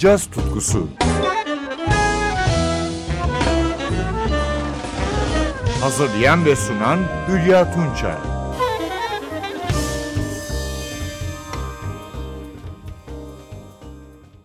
caz tutkusu. Hazırlayan ve sunan Hülya Tunçay.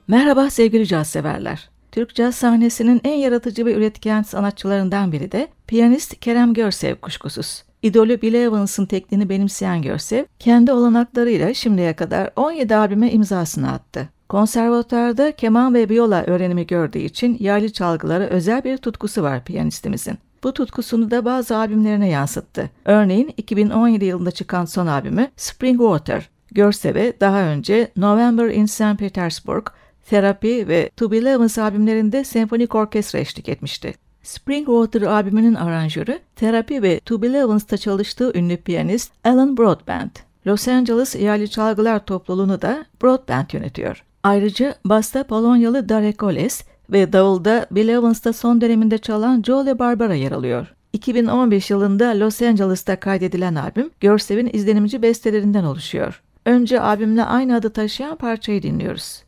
Merhaba sevgili caz severler. Türk caz sahnesinin en yaratıcı ve üretken sanatçılarından biri de piyanist Kerem Görsev kuşkusuz. İdolü Bill Evans'ın tekniğini benimseyen Görsev, kendi olanaklarıyla şimdiye kadar 17 albüme imzasını attı. Konservatuarda keman ve viola öğrenimi gördüğü için yaylı çalgılara özel bir tutkusu var piyanistimizin. Bu tutkusunu da bazı albümlerine yansıttı. Örneğin 2017 yılında çıkan son albümü Spring Water. Görsev'e daha önce November in St. Petersburg, Therapy ve To Be Evans albümlerinde senfonik orkestra eşlik etmişti. Spring Water albümünün aranjörü, Therapy ve To Be Evans'ta çalıştığı ünlü piyanist Alan Broadbent. Los Angeles Yerli Çalgılar Topluluğunu da Broadbent yönetiyor. Ayrıca basta Polonyalı Darek Oles ve davulda Bill Evans'ta son döneminde çalan Joe Barbara yer alıyor. 2015 yılında Los Angeles'ta kaydedilen albüm, Görsev'in izlenimci bestelerinden oluşuyor. Önce albümle aynı adı taşıyan parçayı dinliyoruz.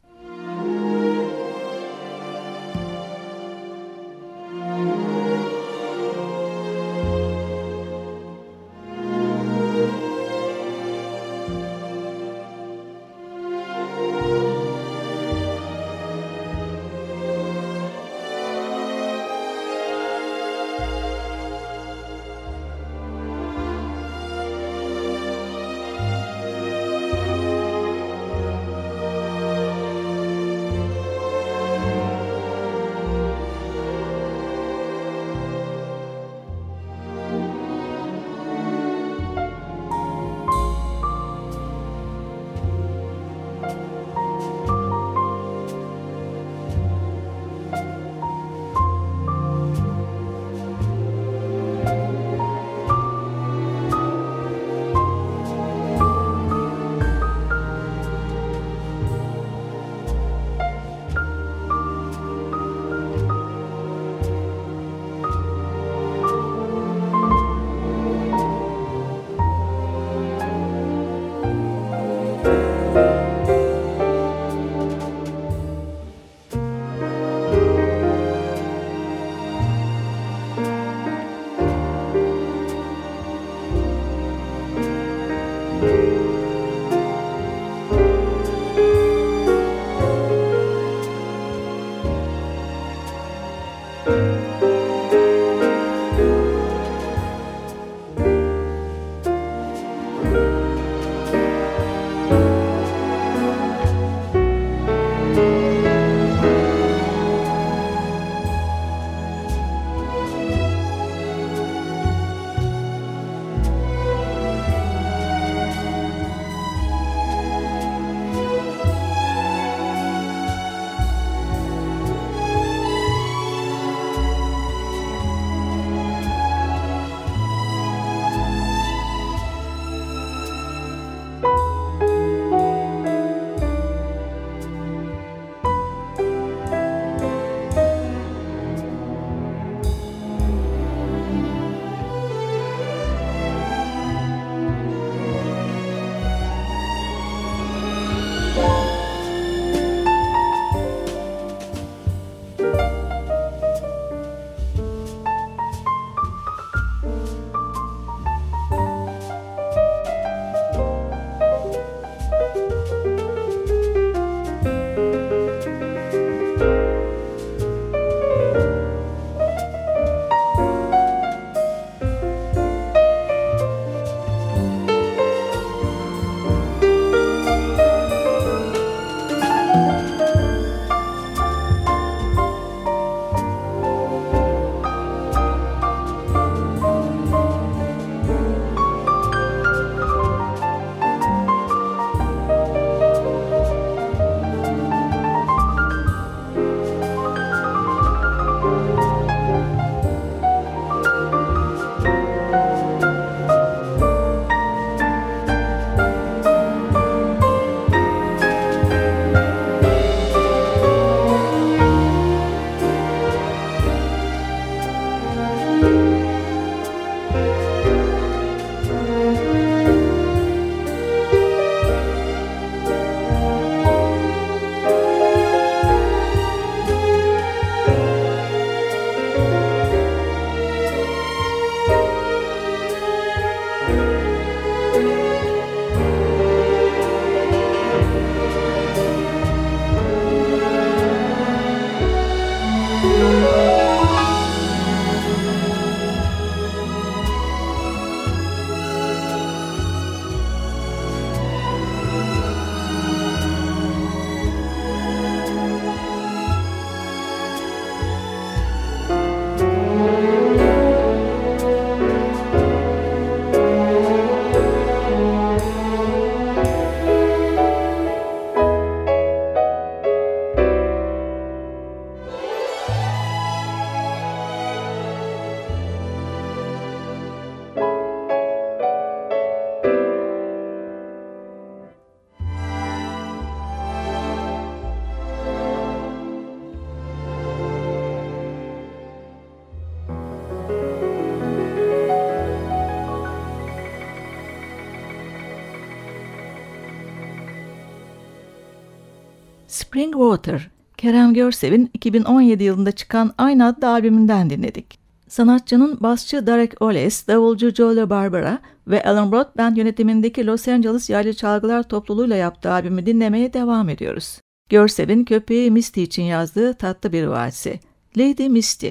Spring Water, Kerem Görsev'in 2017 yılında çıkan aynı adlı albümünden dinledik. Sanatçının basçı Derek Oles, davulcu Joe Barbara ve Alan Broadbent yönetimindeki Los Angeles Yaylı Çalgılar topluluğuyla yaptığı albümü dinlemeye devam ediyoruz. Görsev'in köpeği Misty için yazdığı tatlı bir valsi. Lady Misty.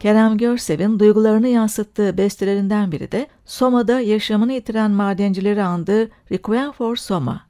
Kerem Görsev'in duygularını yansıttığı bestelerinden biri de Soma'da yaşamını yitiren madencileri andığı Requiem for Soma.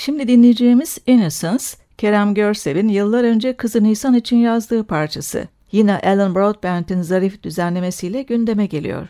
Şimdi dinleyeceğimiz Innocence, Kerem Görsev'in yıllar önce kızı Nisan için yazdığı parçası. Yine Alan Broadbent'in zarif düzenlemesiyle gündeme geliyor.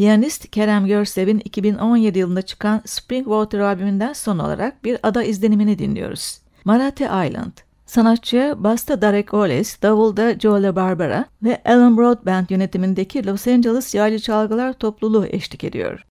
Piyanist Kerem Görsev'in 2017 yılında çıkan Springwater albümünden son olarak bir ada izlenimini dinliyoruz. Marathi Island. Sanatçıya basta Derek Oles, davulda Joe Barbara ve Alan Broadbent yönetimindeki Los Angeles Yaylı Çalgılar topluluğu eşlik ediyor.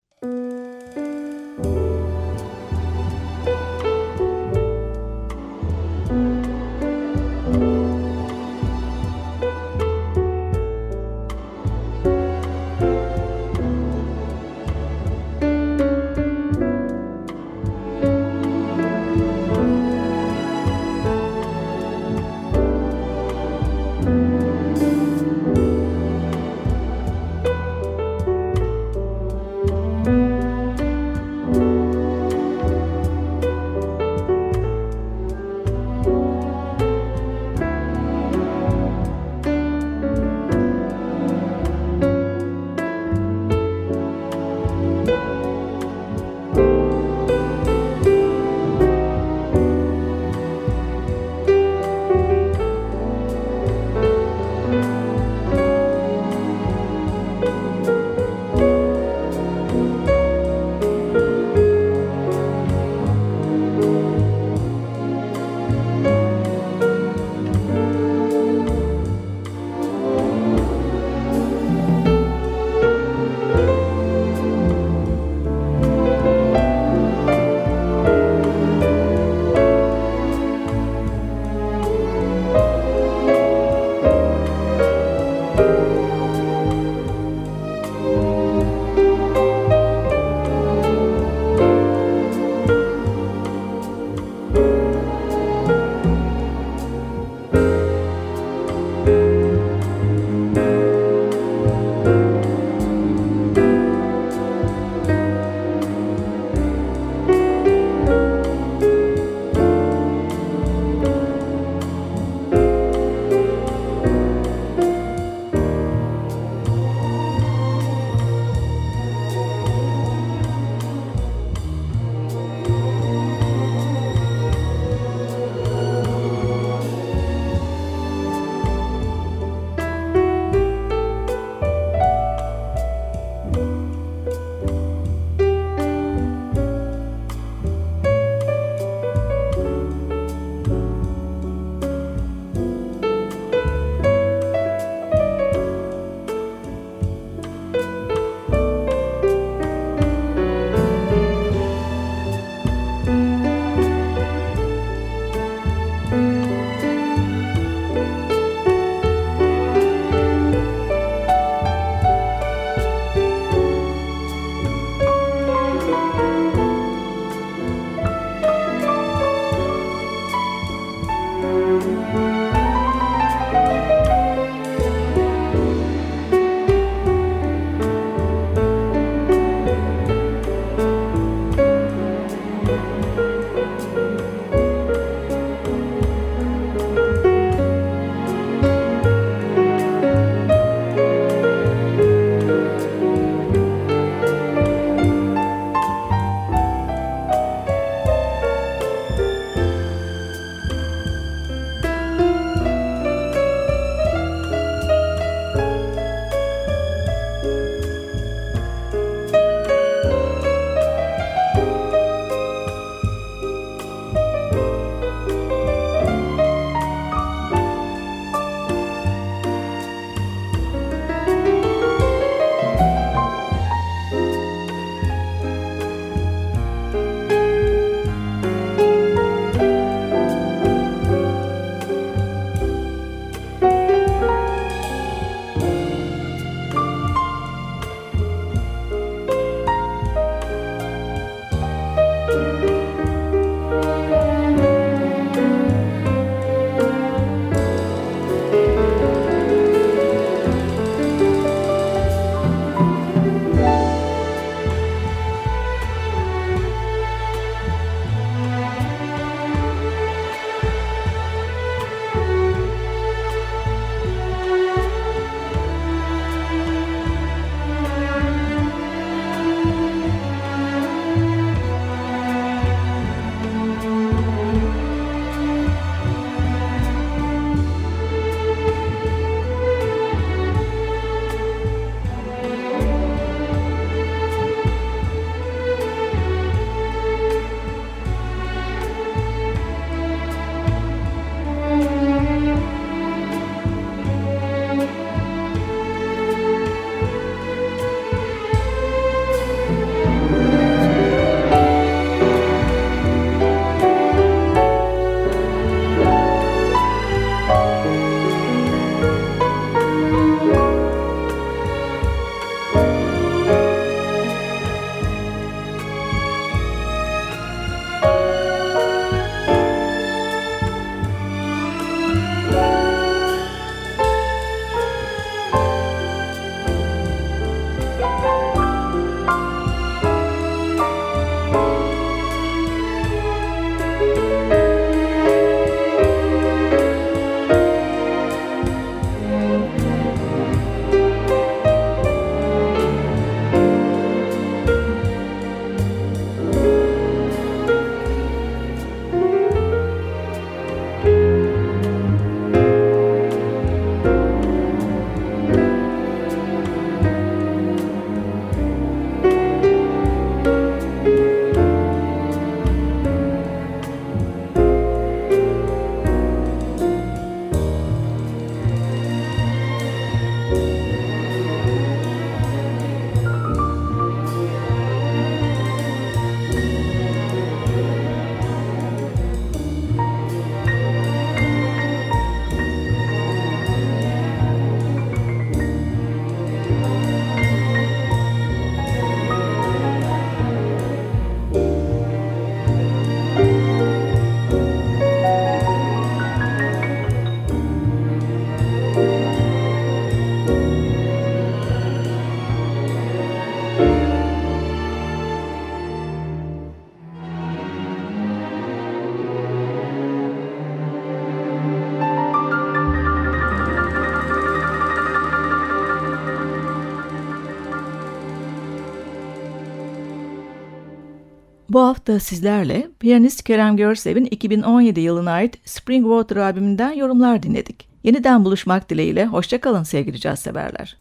Bu hafta sizlerle piyanist Kerem Görsev'in 2017 yılına ait Springwater albümünden yorumlar dinledik. Yeniden buluşmak dileğiyle hoşçakalın sevgili caz severler.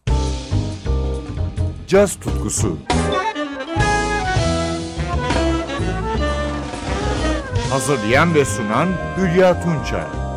Caz tutkusu Hazırlayan ve sunan Hülya Tunçay